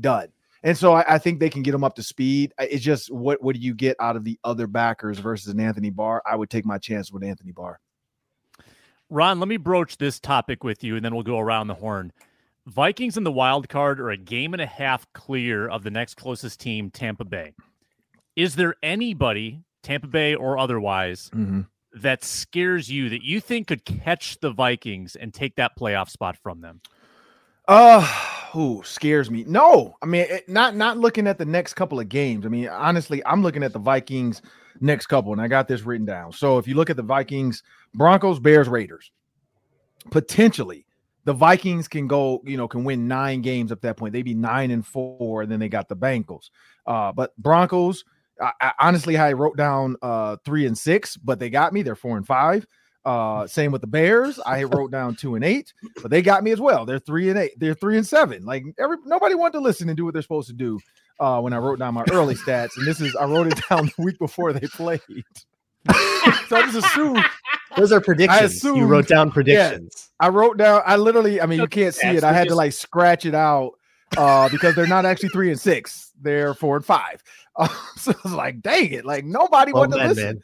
E: Done. And so I, I, think they can get him up to speed. It's just what what do you get out of the other backers versus an Anthony Barr? I would take my chance with Anthony Barr.
A: Ron, let me broach this topic with you, and then we'll go around the horn. Vikings in the wild card are a game and a half clear of the next closest team, Tampa Bay. Is there anybody Tampa Bay or otherwise, mm-hmm. that scares you that you think could catch the Vikings and take that playoff spot from them?
E: Uh, who scares me? No, I mean, it, not not looking at the next couple of games. I mean, honestly, I'm looking at the Vikings next couple, and I got this written down. So if you look at the Vikings, Broncos, Bears, Raiders, potentially the Vikings can go, you know, can win nine games at that point. They'd be nine and four, and then they got the Bengals. Uh, but Broncos, I, I, honestly, I wrote down uh, three and six, but they got me. They're four and five. Uh, same with the Bears. I wrote down two and eight, but they got me as well. They're three and eight. They're three and seven. Like every nobody wanted to listen and do what they're supposed to do. Uh, when I wrote down my early stats, and this is I wrote it down the week before they played. so I just assume
C: those are predictions. I assumed, you wrote down predictions.
E: Yeah, I wrote down. I literally. I mean, you can't see it. I had to like scratch it out uh, because they're not actually three and six. They're four and five. Uh, so I was like, dang it, like nobody well, wanted to listen. Man.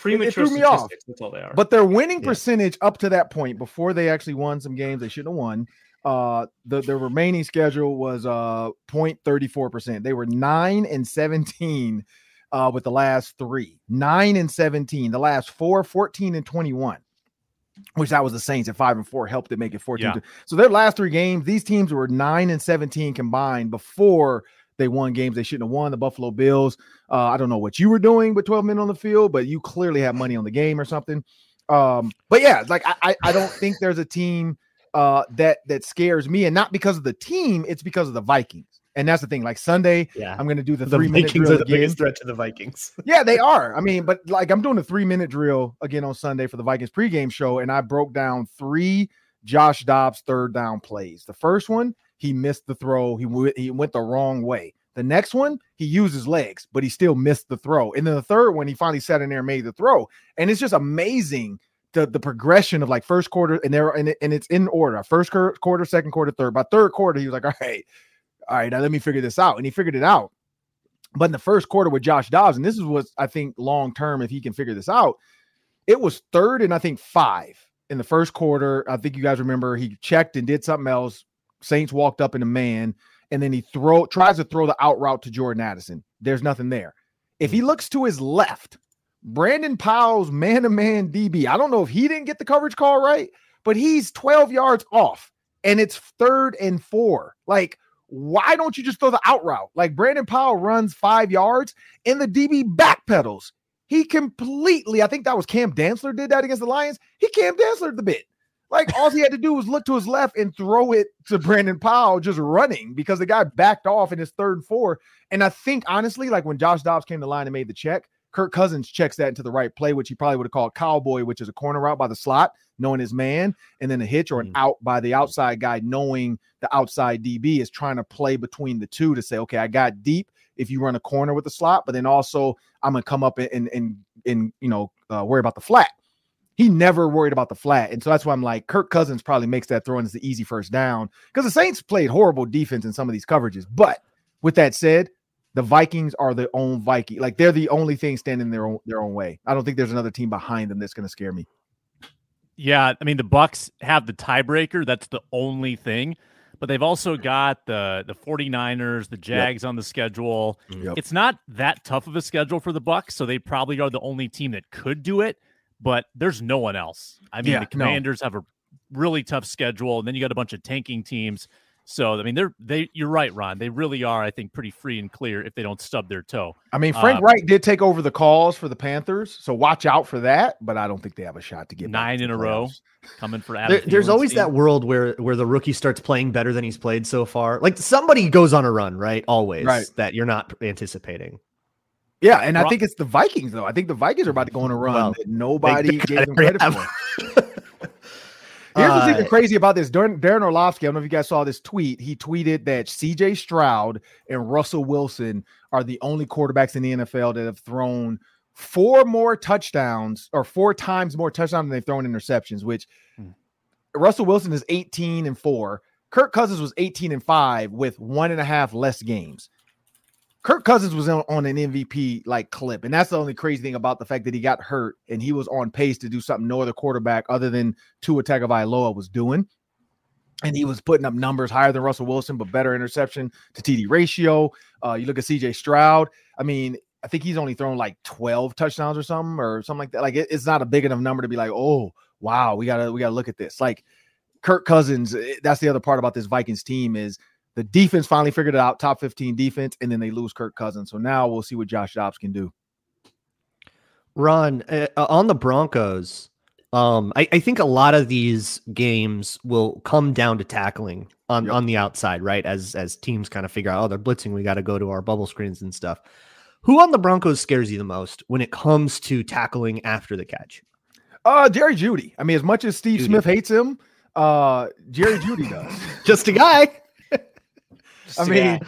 B: Premature it, threw me off. That's all they are.
E: But their winning yeah. percentage up to that point, before they actually won some games they shouldn't have won, uh, the the remaining schedule was uh 0.34 percent. They were nine and 17 uh with the last three, nine and 17. The last four, 14 and 21 which that was the Saints at five and four helped to make it 14. Yeah. So their last three games, these teams were nine and 17 combined before they won games they shouldn't have won. The Buffalo Bills. Uh, I don't know what you were doing with 12 men on the field, but you clearly had money on the game or something. Um, but yeah, like I, I don't think there's a team uh, that that scares me, and not because of the team, it's because of the Vikings. And that's the thing. Like Sunday, yeah, I'm going to do the, the three minute drill
C: are
E: the
C: again. biggest threat to the Vikings.
E: yeah, they are. I mean, but like I'm doing a three minute drill again on Sunday for the Vikings pregame show, and I broke down three Josh Dobbs third down plays. The first one, he missed the throw. He w- he went the wrong way. The next one, he used his legs, but he still missed the throw. And then the third one, he finally sat in there and made the throw. And it's just amazing the, the progression of like first quarter and there and, it, and it's in order. First quarter, second quarter, third. By third quarter, he was like, all right, all right, now let me figure this out. And he figured it out. But in the first quarter with Josh Dobbs, and this is what I think long term, if he can figure this out, it was third and I think five in the first quarter. I think you guys remember he checked and did something else. Saints walked up in a man and then he throw tries to throw the out route to Jordan Addison. There's nothing there. If he hmm. looks to his left, Brandon Powell's man-to-man DB. I don't know if he didn't get the coverage call right, but he's 12 yards off and it's third and four. Like, why don't you just throw the out route? Like Brandon Powell runs five yards and the DB backpedals. He completely, I think that was Cam Dantzler did that against the Lions. He Cam Dantzler the bit. Like all he had to do was look to his left and throw it to Brandon Powell just running because the guy backed off in his third and four. And I think honestly, like when Josh Dobbs came to line and made the check, Kirk Cousins checks that into the right play, which he probably would have called cowboy, which is a corner route by the slot, knowing his man, and then a hitch or an mm. out by the outside guy, knowing the outside DB is trying to play between the two to say, okay, I got deep if you run a corner with the slot, but then also I'm gonna come up and and and you know uh, worry about the flat. He never worried about the flat, and so that's why I'm like Kirk Cousins probably makes that throw and it's the easy first down because the Saints played horrible defense in some of these coverages. But with that said, the Vikings are their own Viking. Like they're the only thing standing their own their own way. I don't think there's another team behind them that's going to scare me.
A: Yeah, I mean the Bucks have the tiebreaker. That's the only thing. But they've also got the the 49ers, the Jags yep. on the schedule. Yep. It's not that tough of a schedule for the Bucks, so they probably are the only team that could do it, but there's no one else. I mean, yeah, the Commanders no. have a really tough schedule, and then you got a bunch of tanking teams. So I mean, they're they. You're right, Ron. They really are, I think, pretty free and clear if they don't stub their toe.
E: I mean, Frank uh, Reich did take over the calls for the Panthers, so watch out for that. But I don't think they have a shot to get
A: nine in a row coming for
C: Adam. There, there's always team. that world where where the rookie starts playing better than he's played so far. Like somebody goes on a run, right? Always, right. That you're not anticipating.
E: Yeah, and I think it's the Vikings though. I think the Vikings are about to go on a run well, that nobody gave them credit for. Here's what's even uh, crazy about this. Darren, Darren Orlovsky, I don't know if you guys saw this tweet. He tweeted that CJ Stroud and Russell Wilson are the only quarterbacks in the NFL that have thrown four more touchdowns or four times more touchdowns than they've thrown interceptions, which hmm. Russell Wilson is 18 and four. Kirk Cousins was 18 and five with one and a half less games. Kirk Cousins was on, on, an MVP like clip, and that's the only crazy thing about the fact that he got hurt and he was on pace to do something no other quarterback other than Tua Tagovailoa was doing. And he was putting up numbers higher than Russell Wilson, but better interception to TD ratio. Uh, you look at CJ Stroud. I mean, I think he's only thrown like 12 touchdowns or something or something like that. Like it, it's not a big enough number to be like, oh wow, we gotta we gotta look at this. Like Kirk Cousins, eh, that's the other part about this Vikings team is the defense finally figured it out, top 15 defense, and then they lose Kirk Cousins. So now we'll see what Josh Dobbs can do.
C: Ron, uh, on the Broncos, um, I, I, think a lot of these games will come down to tackling on, yep. on the outside, right? As as teams kind of figure out, oh, they're blitzing, we got to go to our bubble screens and stuff. Who on the Broncos scares you the most when it comes to tackling after the catch?
E: Uh, Jerry Jeudy. I mean, as much as Steve Jeudy. Smith hates him, uh, Jerry Jeudy does.
C: Just a guy.
E: I mean,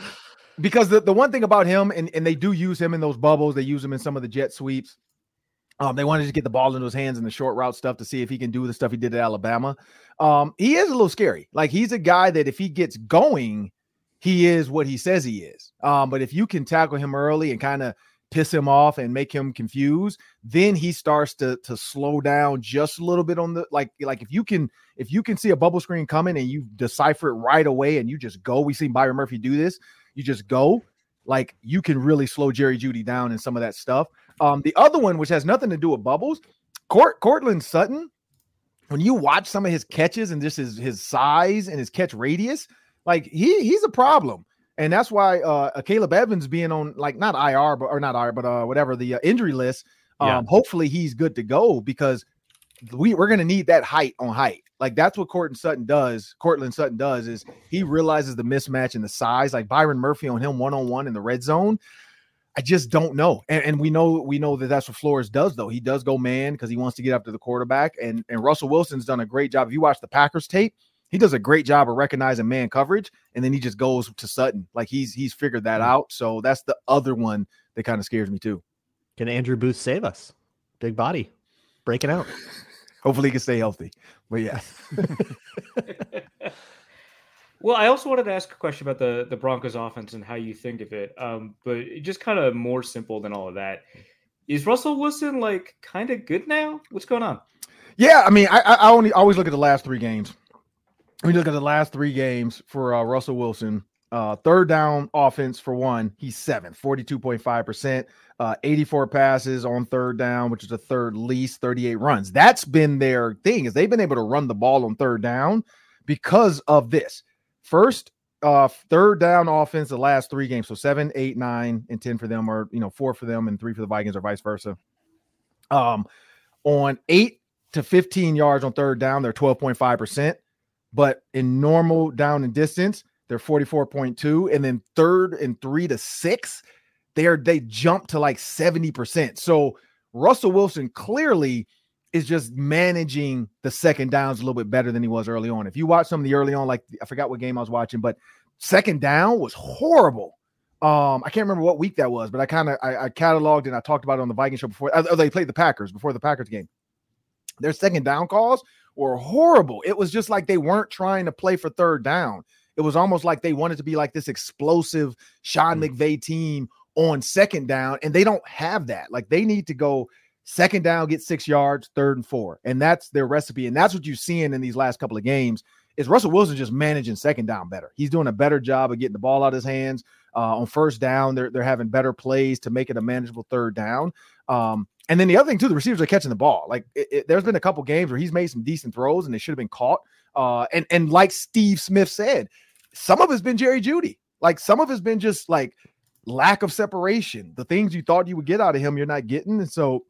E: because the, the one thing about him, and, and they do use him in those bubbles, they use him in some of the jet sweeps. Um, they wanted to get the ball into his hands in the short route stuff to see if he can do the stuff he did at Alabama. Um, he is a little scary. Like he's a guy that if he gets going, he is what he says he is. Um, but if you can tackle him early and kind of piss him off and make him confused, then he starts to to slow down just a little bit on the like like if you can if you can see a bubble screen coming and you decipher it right away and you just go. We seen Byron Murphy do this. You just go. Like you can really slow Jerry Jeudy down in some of that stuff. Um, the other one, which has nothing to do with bubbles, Court Courtland Sutton. When you watch some of his catches and just his his size and his catch radius, like he he's a problem and that's why uh Caleb Evans being on like not IR but or not IR but uh whatever the uh, injury list. Um, yeah. hopefully he's good to go because we we're gonna need that height on height. Like that's what Courtland Sutton does. Courtland Sutton does is he realizes the mismatch in the size. Like Byron Murphy on him one on one in the red zone. I just don't know, and, and we know we know that that's what Flores does though. He does go man because he wants to get after the quarterback, and and Russell Wilson's done a great job. If you watch the Packers tape, he does a great job of recognizing man coverage, and then he just goes to Sutton. Like he's he's figured that mm-hmm. out. So that's the other one that kind of scares me too.
C: Can Andrew Booth save us? Big body, breaking out.
E: Hopefully, he can stay healthy. But yeah.
B: well, I also wanted to ask a question about the the Broncos offense and how you think of it. Um, but just kind of more simple than all of that. Is Russell Wilson like kind of good now? What's going on?
E: Yeah, I mean, I, I only always look at the last three games we look at the last three games for uh, Russell Wilson. Uh, third down offense for one, he's seventh, 42.5%, uh, 84 passes on third down, which is the third least, 38 runs. That's been their thing is they've been able to run the ball on third down because of this. First uh, third down offense the last three games. So seven, eight, nine, and ten for them, or you know, four for them and three for the Vikings, or vice versa. Um, on eight to 15 yards on third down, they're 12.5%. But in normal down and distance, they're 44.2. And then third and three to six, they're they jump to like 70%. So Russell Wilson clearly is just managing the second downs a little bit better than he was early on. If you watch some of the early on, like I forgot what game I was watching, but second down was horrible. Um, I can't remember what week that was, but I kind of I, I, cataloged and I talked about it on the Viking show before. Oh, they played the Packers before the Packers game. Their second down calls were horrible. It was just like they weren't trying to play for third down. It was almost like they wanted to be like this explosive Sean mm. McVay team on second down, and they don't have that. Like they need to go second down, get six yards, third and four, and that's their recipe. And that's what you're seeing in these last couple of games. Is Russell Wilson just managing second down better? He's doing a better job of getting the ball out of his hands uh, on first down. They're they're having better plays to make it a manageable third down. Um, and then the other thing too, the receivers are catching the ball. Like it, it, there's been a couple games where he's made some decent throws and they should have been caught. Uh, and and like Steve Smith said, some of it's been Jerry Jeudy. Like some of it's been just like lack of separation. The things you thought you would get out of him, you're not getting. And so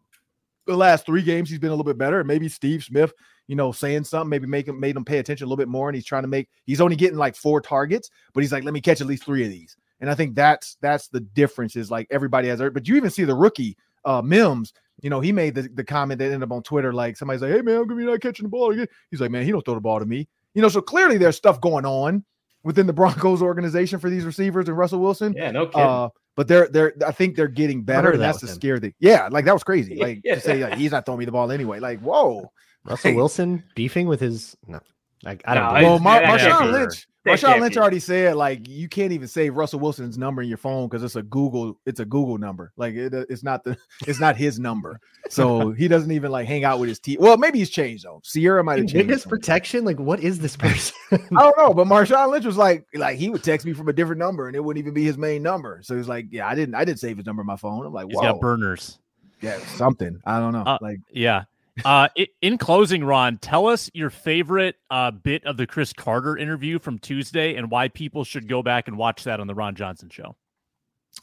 E: the last three games, he's been a little bit better. maybe Steve Smith, you know, saying something, maybe make him made him pay attention a little bit more. And he's trying to make he's only getting like four targets, but he's like, let me catch at least three of these. And I think that's that's the difference is like everybody has but you even see the rookie uh Mims, you know, he made the, the comment that ended up on Twitter, like somebody's like, Hey man, I'm gonna be not catching the ball again. He's like, Man, he don't throw the ball to me. You know, so clearly there's stuff going on within the Broncos organization for these receivers and Russell Wilson.
B: Yeah, no kidding. Uh,
E: but they're they're I think they're getting better, and that's the him. scary thing. Yeah, like that was crazy. Like yeah. to say like, he's not throwing me the ball anyway. Like, whoa.
C: Russell Wilson beefing with his no. Like I
E: don't no, know. Well, Mar- Marshawn Lynch, Marshawn Lynch already said like you can't even save Russell Wilson's number in your phone because it's a Google, it's a Google number. Like it, it's not the, it's not his number. So he doesn't even like hang out with his team. Well, maybe he's changed though. Ciara might have changed.
C: His protection, like what is this person?
E: I don't know, but Marshawn Lynch was like, like he would text me from a different number and it wouldn't even be his main number. So he's like, yeah, I didn't, I didn't save his number on my phone. I'm like,
A: he's got burners.
E: Yeah, something. I don't know. Uh, like,
A: yeah, uh, in closing, Ron, tell us your favorite uh, bit of the Cris Carter interview from Tuesday and why people should go back and watch that on the Ron Johnson show.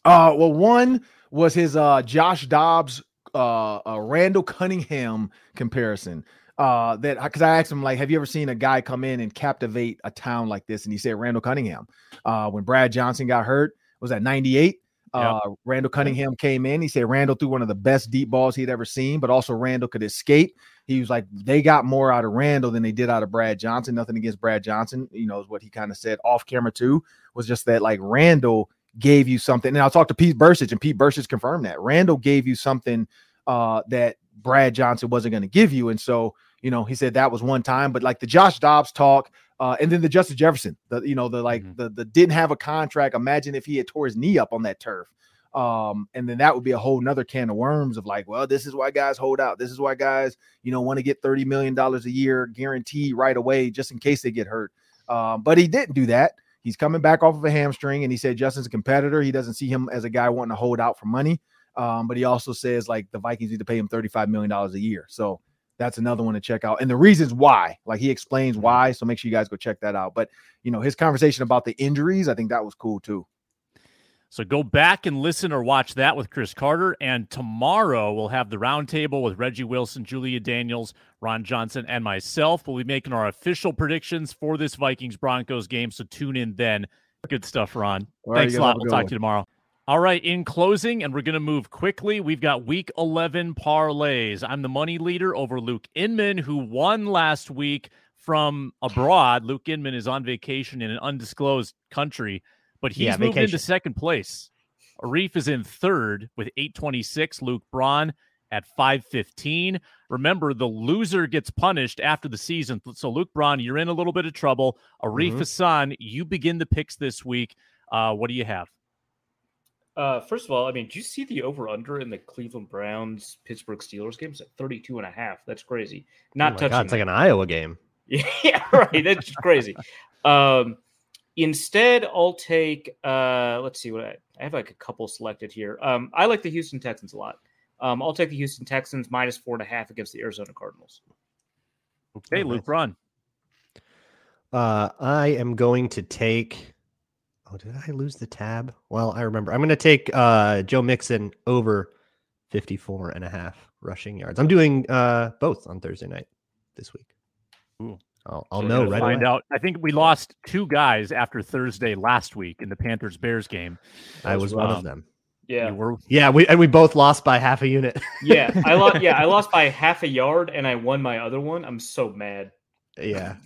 E: Uh, well, one was his uh, Josh Dobbs, uh, uh Randall Cunningham comparison. Uh, that because I asked him like, have you ever seen a guy come in and captivate a town like this? And he said Randall Cunningham. Uh, when Brad Johnson got hurt, was that '98? Uh. Randall Cunningham came in. He said Randall threw one of the best deep balls he'd ever seen, but also Randall could escape. He was like, they got more out of Randall than they did out of Brad Johnson. Nothing against Brad Johnson, you know, is what he kind of said off camera too, was just that like Randall gave you something. And I'll talk to Pete Bercich, and Pete Bercich confirmed that Randall gave you something uh, that Brad Johnson wasn't going to give you. And so, you know, he said that was one time, but like the Josh Dobbs talk, uh, and then the Justin Jefferson, the you know the like mm-hmm. the the didn't have a contract. Imagine if he had tore his knee up on that turf. Um, and then that would be a whole nother can of worms of like, well, this is why guys hold out. This is why guys, you know, want to get $30 million a year guaranteed right away just in case they get hurt. Um, but he didn't do that. He's coming back off of a hamstring, and he said Justin's a competitor. He doesn't see him as a guy wanting to hold out for money. Um, but he also says like the Vikings need to pay him $35 million a year. So that's another one to check out. And the reasons why, like he explains mm-hmm. why. So make sure you guys go check that out. But you know, his conversation about the injuries, I think that was cool too.
A: So go back and listen or watch that with Cris Carter. And tomorrow we'll have the roundtable with Reggie Wilson, Julia Daniels, Ron Johnson, and myself. We'll be making our official predictions for this Vikings Broncos game. So tune in then. Good stuff, Ron. All Thanks right, a lot. We'll talk to you tomorrow. All right, in closing, and we're going to move quickly. We've got week 11 parlays. I'm the money leader over Luke Inman, who won last week from abroad. Luke Inman is on vacation in an undisclosed country, but he's yeah, moved vacation. into second place. Arif is in third with 826. Luke Braun at 515. Remember, the loser gets punished after the season. So, Luke Braun, you're in a little bit of trouble. Arif mm-hmm. Hasan, you begin the picks this week. Uh, what do you have?
B: Uh, first of all, I mean, do you see the over under in the Cleveland Browns Pittsburgh Steelers game? It's at 32 and a half. That's crazy. Not oh touching. God,
C: it's like an Iowa game.
B: yeah, right. That's crazy. Um, instead, I'll take. Uh, let's see what I, I, have. Like a couple selected here. Um, I like the Houston Texans a lot. Um, I'll take the Houston Texans minus four and a half against the Arizona Cardinals.
A: Okay, Luke Braun.
C: Uh, I am going to take Oh, did I lose the tab? Well, I remember. I'm going to take uh, Joe Mixon over 54 and a half rushing yards. I'm doing uh, both on Thursday night this week.
A: Ooh.
C: I'll, I'll
A: So
C: know right
A: find
C: away.
A: out. I think we lost two guys after Thursday last week in the Panthers Bears game.
C: I was one of them.
B: Yeah,
A: You were
C: Yeah, we and we both lost by half a unit.
B: yeah. I lost. Yeah, I lost by half a yard, and I won my other one. I'm so mad.
C: yeah.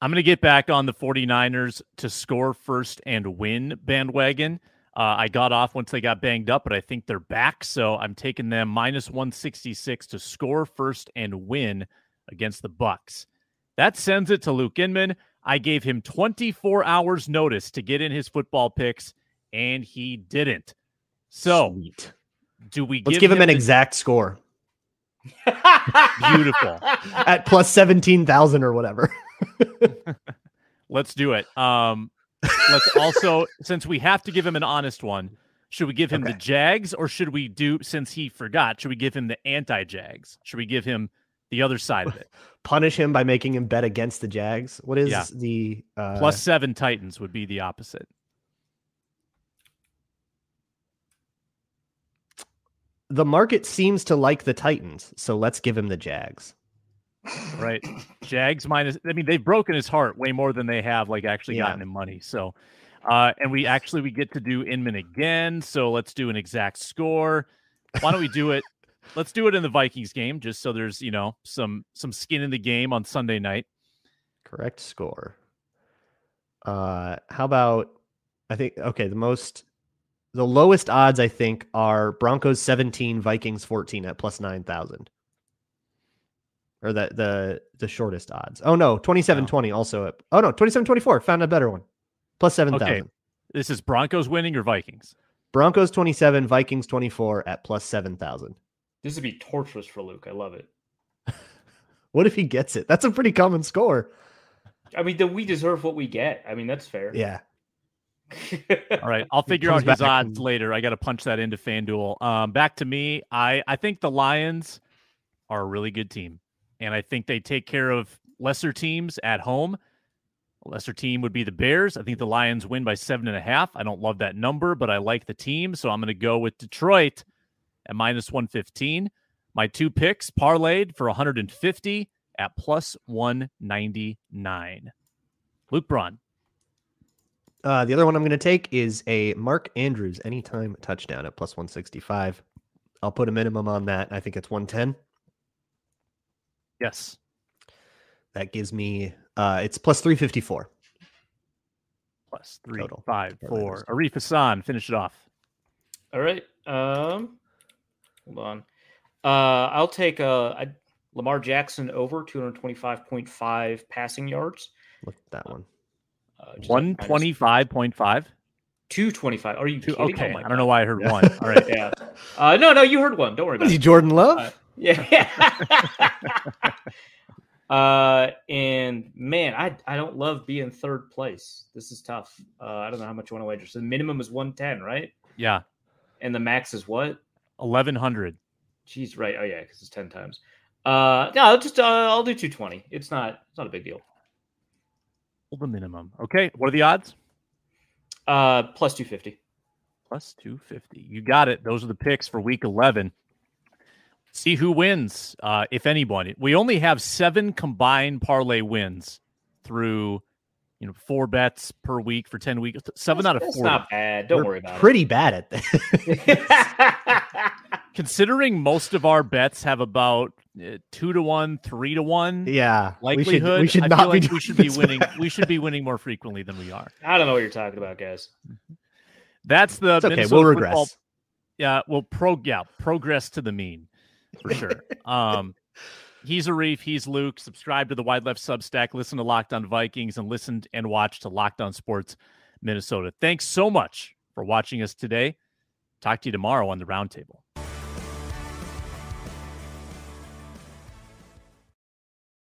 A: I'm going to get back on the 49ers to score first and win bandwagon. Uh, I got off once they got banged up, but I think they're back. So I'm taking them minus 166 to score first and win against the Bucks. That sends it to Luke Inman. I gave him 24 hours notice to get in his football picks, and he didn't. So
C: Sweet.
A: do we
C: Let's give him an
A: the-
C: exact score
A: Beautiful.
C: at plus 17,000 or whatever.
A: Let's do it. Um, let's also, since we have to give him an honest one, should we give him the Jags or should we do, since he forgot, should we give him the anti Jags? Should we give him the other side of it?
C: Punish him by making him bet against the Jags. What is
A: Yeah.
C: the uh,
A: Plus seven Titans would be the opposite.
C: the market seems to like the Titans, so let's give him the Jags.
A: Right. Jags minus, I mean, they've broken his heart way more than they have like actually
C: Yeah.
A: gotten him money. So, uh, and we actually, we get to do Inman again. So let's do an exact score. Why don't we do it? Let's do it in the Vikings game, just so there's, you know, some, some skin in the game on Sunday night.
C: Correct score. Uh, how about I think okay, the most the lowest odds I think are Broncos 17, Vikings 14 at plus 9,000. Or the the the shortest odds. Oh no, 2720 also at Oh no, 2724 found a better one. Plus 7,000.
A: Okay, This is Broncos winning or Vikings?
C: Broncos 27, Vikings 24 at plus 7,000.
B: This would be torturous for Luke. I love it.
C: What if he gets it? That's a pretty common score.
B: I mean, then we deserve what we get. I mean, that's fair.
C: Yeah.
A: All right, I'll figure out his odds
C: and-
A: later. I got to punch that into FanDuel. Um, back to me. I I think the Lions are a really good team, and I think they take care of lesser teams at home. A lesser team would be the Bears. I think the Lions win by seven and a half. I don't love that number, but I like the team, so I'm going to go with Detroit at minus one fifteen. My two picks parlayed for 150 at plus 199. Luke Braun.
C: Uh, the other one I'm going to take is a Mark Andrews anytime touchdown at plus 165. I'll put a minimum on that. I think it's 110.
A: Yes.
C: That gives me uh, it's plus 354.
A: plus three,
C: Total.
A: five, four. Arif Hasan, finish it off.
B: All right. Um, hold on. Uh, I'll take uh, I, Lamar Jackson over 225.5 passing yards.
C: Look at that one.
B: Uh, just
A: One
B: like minus
A: twenty-five point five.
B: 225. Are you
A: Two.
B: kidding?
A: Okay,
B: Oh
A: I don't
B: God.
A: know why I heard one. All right.
B: Yeah. Uh, no, no, you heard one. Don't worry
C: What
B: about
C: is he,
B: it.
C: Jordan Love?
B: Yeah. uh, and man, I I don't love being third place. This is tough. Uh, I don't know how much you want to wager. So the minimum is 110, right?
A: Yeah,
B: And the max is what?
A: eleven hundred.
B: Jeez, right. Oh yeah, because it's 10 times. Uh, no, I'll just uh, I'll do 220. It's not it's not a big deal.
A: The minimum. Okay. What are the odds?
B: Uh, plus 250.
A: Plus two fifty. You got it. Those are the picks for week eleven. See who wins, uh, if anyone. We only have seven combined parlay wins through, you know, four bets per week for ten weeks. Seven out of four.
B: not bad. Don't
C: We're
B: worry about it.
C: Pretty bad at that.
A: Considering most of our bets have about uh, two to one, three to one.
C: yeah.
A: likelihood.
C: We should, we should not
A: feel
C: be
A: like we should be winning.
C: bad.
A: We should be winning more frequently than we are.
B: I don't know what you're talking about, guys.
A: That's the
C: It's okay.
A: Minnesota
C: We'll
A: football-
C: regress.
A: Yeah, well, pro yeah, progress to the mean for sure. um, he's Arif, he's Luke. Subscribe to the Wide Left Substack. Listen to Locked On Vikings and listen and watch to Locked On Sports Minnesota. Thanks so much for watching us today. Talk to you tomorrow on the roundtable.